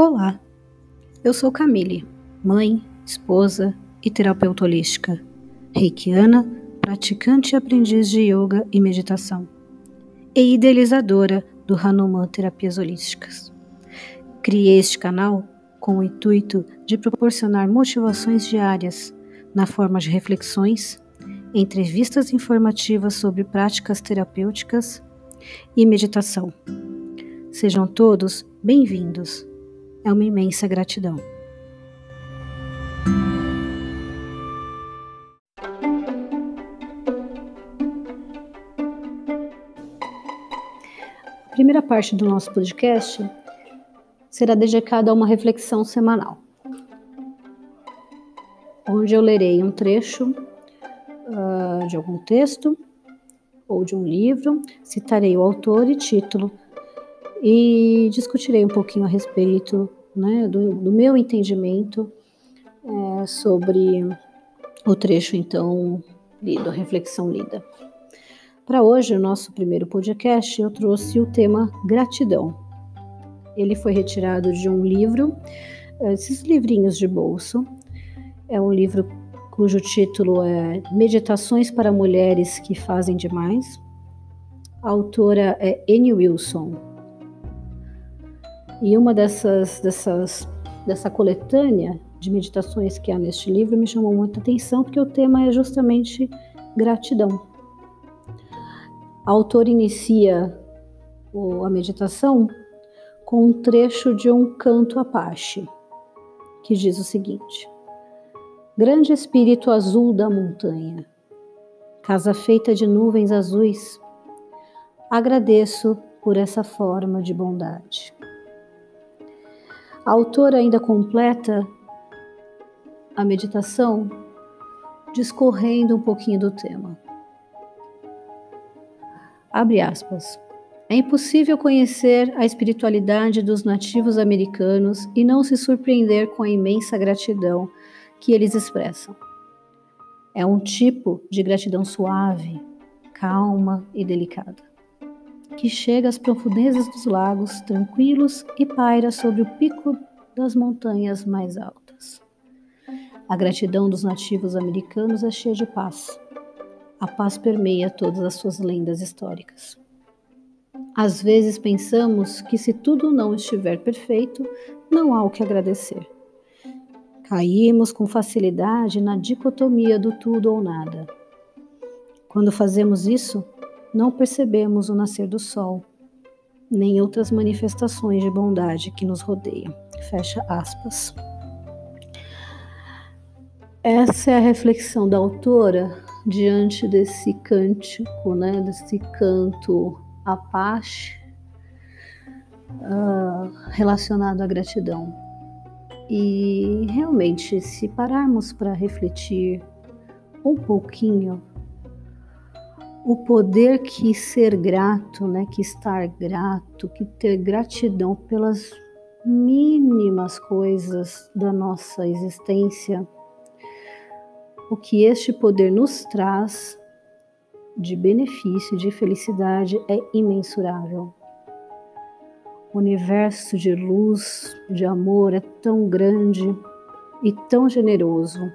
Olá, eu sou Camille, mãe, esposa e terapeuta holística, reikiana, praticante e aprendiz de yoga e meditação, e idealizadora do Hanuman Terapias Holísticas. Criei este canal com o intuito de proporcionar motivações diárias na forma de reflexões, entrevistas informativas sobre práticas terapêuticas e meditação. Sejam todos bem-vindos é uma imensa gratidão. A primeira parte do nosso podcast será dedicada a uma reflexão semanal, onde eu lerei um trecho uh, de algum texto ou de um livro, citarei o autor e título e discutirei um pouquinho a respeito né, do, do, meu entendimento é, sobre o trecho então lido, a reflexão lida. Para hoje, o nosso primeiro podcast, eu trouxe o tema gratidão. Ele foi retirado de um livro, é, esses livrinhos de bolso. É um livro cujo título é Meditações para Mulheres que Fazem Demais. A autora é Annie Wilson. E uma dessas, dessas, dessa coletânea de meditações que há neste livro me chamou muita atenção, porque o tema é justamente gratidão. A autor inicia a meditação com um trecho de um canto Apache, que diz o seguinte: Grande espírito azul da montanha, casa feita de nuvens azuis, agradeço por essa forma de bondade. A autora ainda completa a meditação discorrendo um pouquinho do tema. Abre aspas. É impossível conhecer a espiritualidade dos nativos americanos e não se surpreender com a imensa gratidão que eles expressam. É um tipo de gratidão suave, calma e delicada que chega às profundezas dos lagos tranquilos e paira sobre o pico das montanhas mais altas. A gratidão dos nativos americanos é cheia de paz. A paz permeia todas as suas lendas históricas. Às vezes pensamos que se tudo não estiver perfeito, não há o que agradecer. Caímos com facilidade na dicotomia do tudo ou nada. Quando fazemos isso, não percebemos o nascer do sol, nem outras manifestações de bondade que nos rodeiam. Fecha aspas. Essa é a reflexão da autora diante desse cântico, né, desse canto Apache uh, relacionado à gratidão. E realmente, se pararmos para refletir um pouquinho o poder que ser grato, né, que estar grato, que ter gratidão pelas mínimas coisas da nossa existência, o que este poder nos traz de benefício, de felicidade é imensurável. O universo de luz, de amor é tão grande e tão generoso,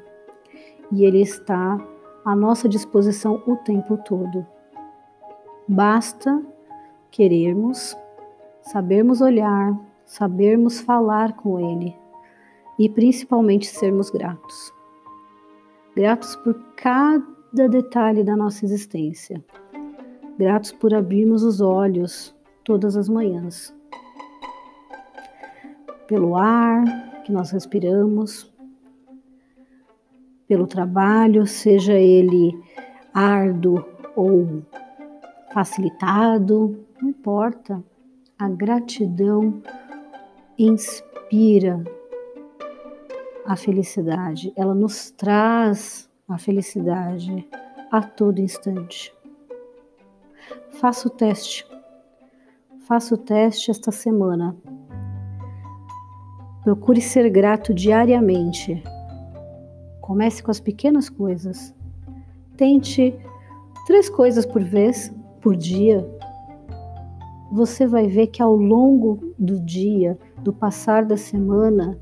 e ele está à nossa disposição o tempo todo. Basta querermos, sabermos olhar, sabermos falar com Ele e principalmente sermos gratos. Gratos por cada detalhe da nossa existência. Gratos por abrirmos os olhos todas as manhãs. Pelo ar que nós respiramos, pelo trabalho, seja ele árduo ou facilitado, não importa. A gratidão inspira a felicidade, ela nos traz a felicidade a todo instante. Faça o teste. Faça o teste esta semana. Procure ser grato diariamente Comece com as pequenas coisas. Tente três coisas por vez, por dia. Você vai ver que ao longo do dia do passar da semana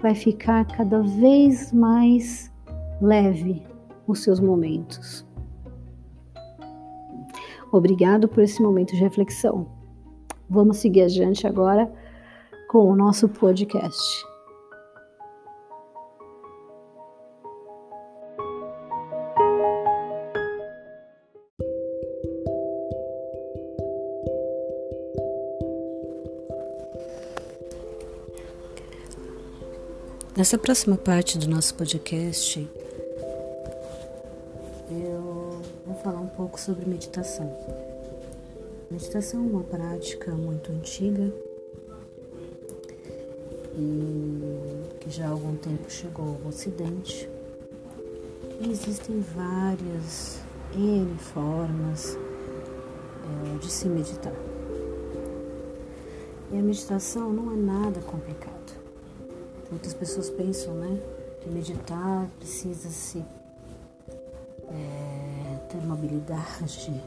vai ficar cada vez mais leve os seus momentos. Obrigado por esse momento de reflexão. Vamos seguir adiante agora com o nosso podcast. Nessa próxima parte do nosso podcast, eu vou falar um pouco sobre meditação. Meditação é uma prática muito antiga e que já há algum tempo chegou ao Ocidente. E existem várias N formas é, de se meditar. E a meditação não é nada complicado. Muitas pessoas pensam, né, que meditar precisa se é, ter uma habilidade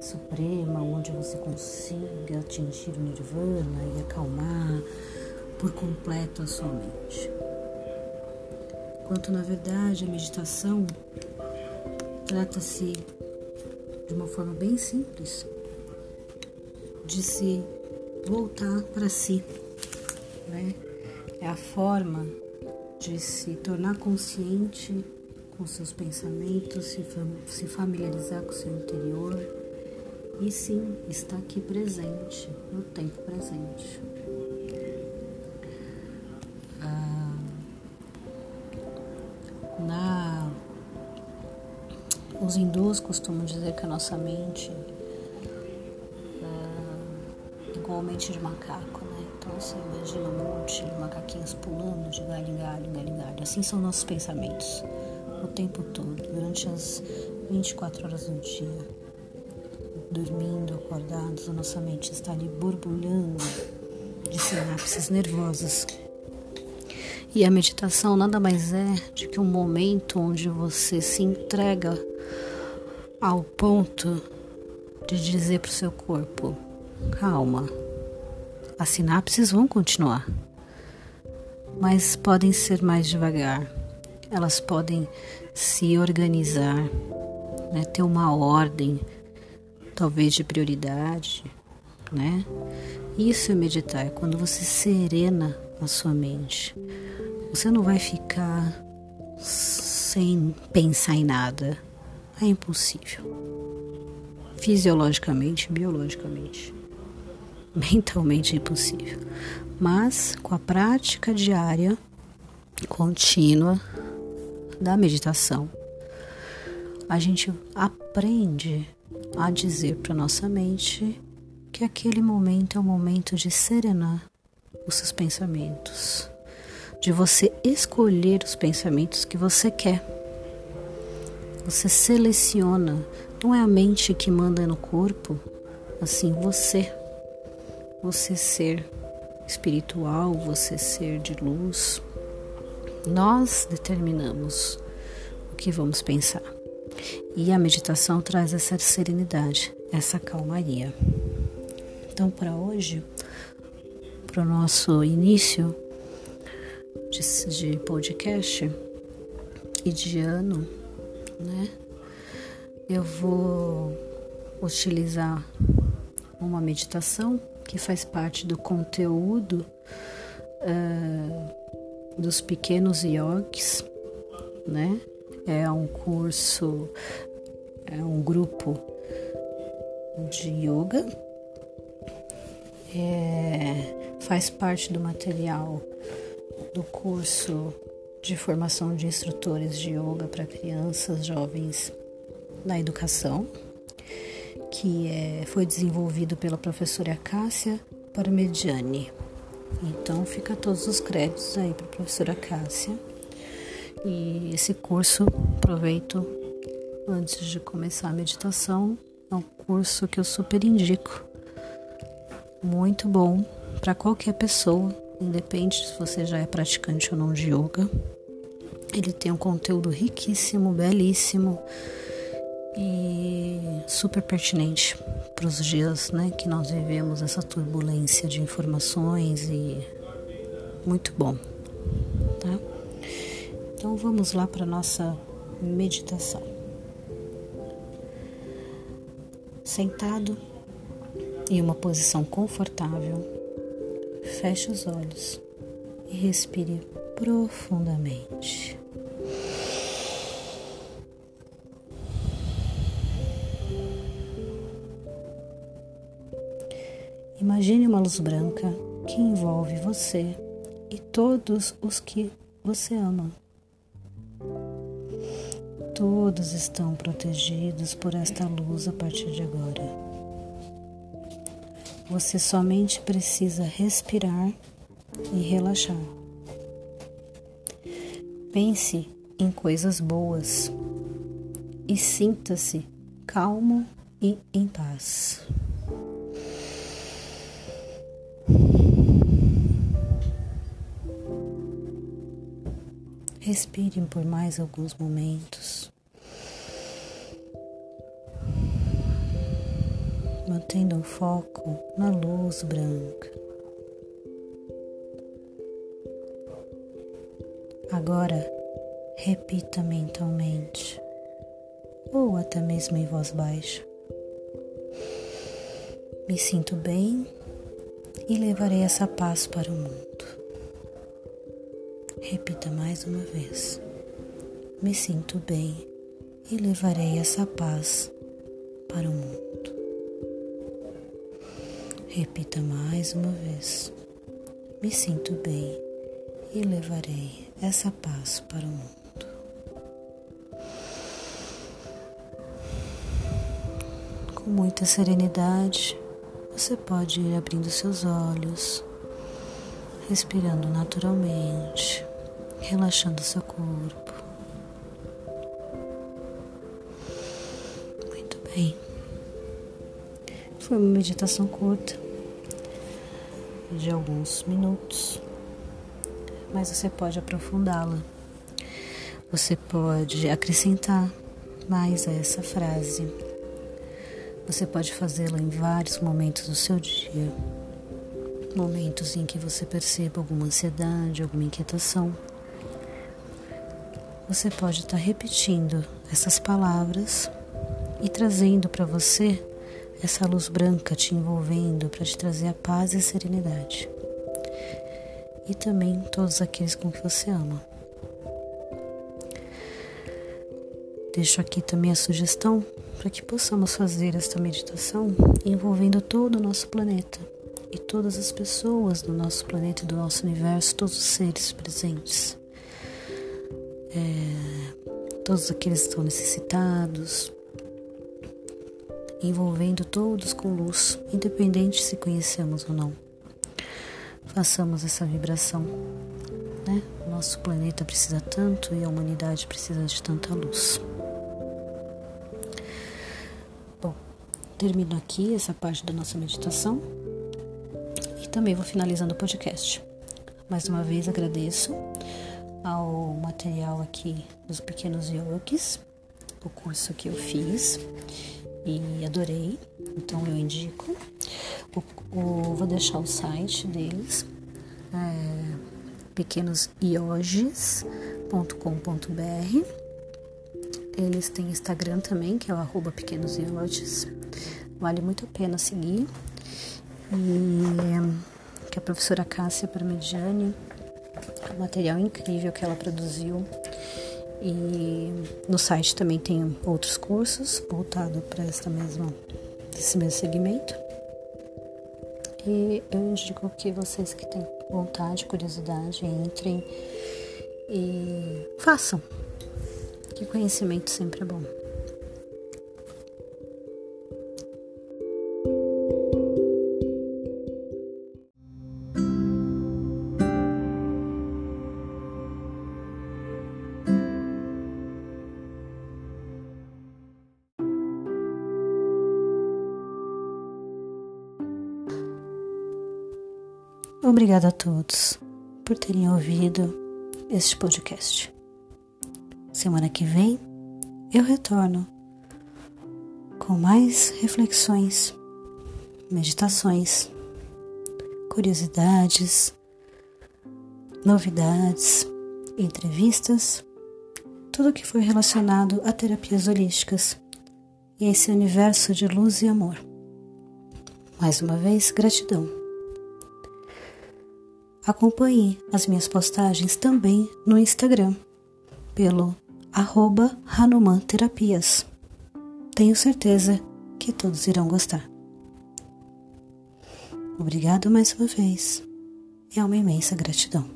suprema, onde você consiga atingir o nirvana e acalmar por completo a sua mente. Enquanto na verdade a meditação trata-se de uma forma bem simples de se voltar para si né? É a forma de se tornar consciente com seus pensamentos, se, familiarizar com seu interior e sim estar aqui presente, no tempo presente. Ah, na, os hindus costumam dizer que a nossa mente é igual a mente de macaco, né? Então você imagina monte de macaquinhos pulando de galho em galho, galho em galho. Assim são nossos pensamentos o tempo todo, durante as 24 horas do dia. Dormindo, acordados, a nossa mente está ali borbulhando de sinapses nervosas. E a meditação nada mais é do que um momento onde você se entrega ao ponto de dizer para o seu corpo: calma, as sinapses vão continuar, mas podem ser mais devagar. Elas podem se organizar, né? ter uma ordem, talvez de prioridade, né? Isso é meditar, é quando você serena a sua mente. Você não vai ficar sem pensar em nada. É impossível. Fisiologicamente, biologicamente mentalmente impossível. Mas com a prática diária, contínua da meditação, a gente aprende a dizer para nossa mente que aquele momento é o momento de serenar os seus pensamentos, de você escolher os pensamentos que você quer. Você seleciona, não é a mente que manda no corpo, assim você você ser espiritual, você ser de luz, nós determinamos o que vamos pensar. E a meditação traz essa serenidade, essa calmaria. Então, para hoje, para o nosso início de, de podcast e de ano, né? Eu vou utilizar uma meditação que faz parte do conteúdo uh, dos pequenos yogis, né? É um curso, é um grupo de yoga, é, faz parte do material do curso de formação de instrutores de yoga para crianças, jovens na educação que é, foi desenvolvido pela professora Cássia Parmigiani. Então fica todos os créditos aí para a professora Cássia. E esse curso, aproveito antes de começar a meditação, é um curso que eu super indico. Muito bom para qualquer pessoa, independente se você já é praticante ou não de yoga. Ele tem um conteúdo riquíssimo, belíssimo e super pertinente para os dias né, que nós vivemos essa turbulência de informações e muito bom, tá? Então vamos lá para nossa meditação. Sentado em uma posição confortável, feche os olhos e respire profundamente. Imagine uma luz branca que envolve você e todos os que você ama. Todos estão protegidos por esta luz a partir de agora. Você somente precisa respirar e relaxar. Pense em coisas boas e sinta-se calmo e em paz. Respire por mais alguns momentos. Mantendo o foco na luz branca. Agora, repita mentalmente, ou até mesmo em voz baixa. Me sinto bem e levarei essa paz para o mundo. Repita mais uma vez. Me sinto bem e levarei essa paz para o mundo. Repita mais uma vez. Me sinto bem e levarei essa paz para o mundo. Com muita serenidade, você pode ir abrindo seus olhos, respirando naturalmente relaxando seu corpo. Muito bem. Foi uma meditação curta, de alguns minutos, mas você pode aprofundá-la. Você pode acrescentar mais a essa frase. Você pode fazê-la em vários momentos do seu dia. Momentos em que você perceba alguma ansiedade, alguma inquietação você pode estar repetindo essas palavras e trazendo para você essa luz branca te envolvendo para te trazer a paz e a serenidade. E também todos aqueles com que você ama. Deixo aqui também a sugestão para que possamos fazer esta meditação envolvendo todo o nosso planeta e todas as pessoas do nosso planeta e do nosso universo, todos os seres presentes é, todos aqueles que estão necessitados, envolvendo todos com luz, independente se conhecemos ou não. Façamos essa vibração, né? Nosso planeta precisa tanto e a humanidade precisa de tanta luz. Bom, termino aqui essa parte da nossa meditação e também vou finalizando o podcast. Mais uma vez agradeço ao material aqui dos pequenos yogis, o curso que eu fiz e adorei, então eu indico. O, o, vou deixar o site deles, é, pequenosyogis.com.br. Eles têm Instagram também, que é o arroba pequenosyogis. Vale muito a pena seguir. E que a professora Cássia Parmigiani material incrível que ela produziu. E no site também tem outros cursos voltados para mesma, esse mesmo segmento. E eu indico que vocês que têm vontade, curiosidade, entrem e façam. Que conhecimento sempre é bom. Obrigada a todos por terem ouvido este podcast. Semana que vem eu retorno com mais reflexões, meditações, curiosidades, novidades, entrevistas, tudo que foi relacionado a terapias holísticas e esse universo de luz e amor. Mais uma vez, gratidão. Acompanhe as minhas postagens também no Instagram, pelo arroba Hanuman Terapias. Tenho certeza que todos irão gostar. Obrigado mais uma vez. É uma imensa gratidão.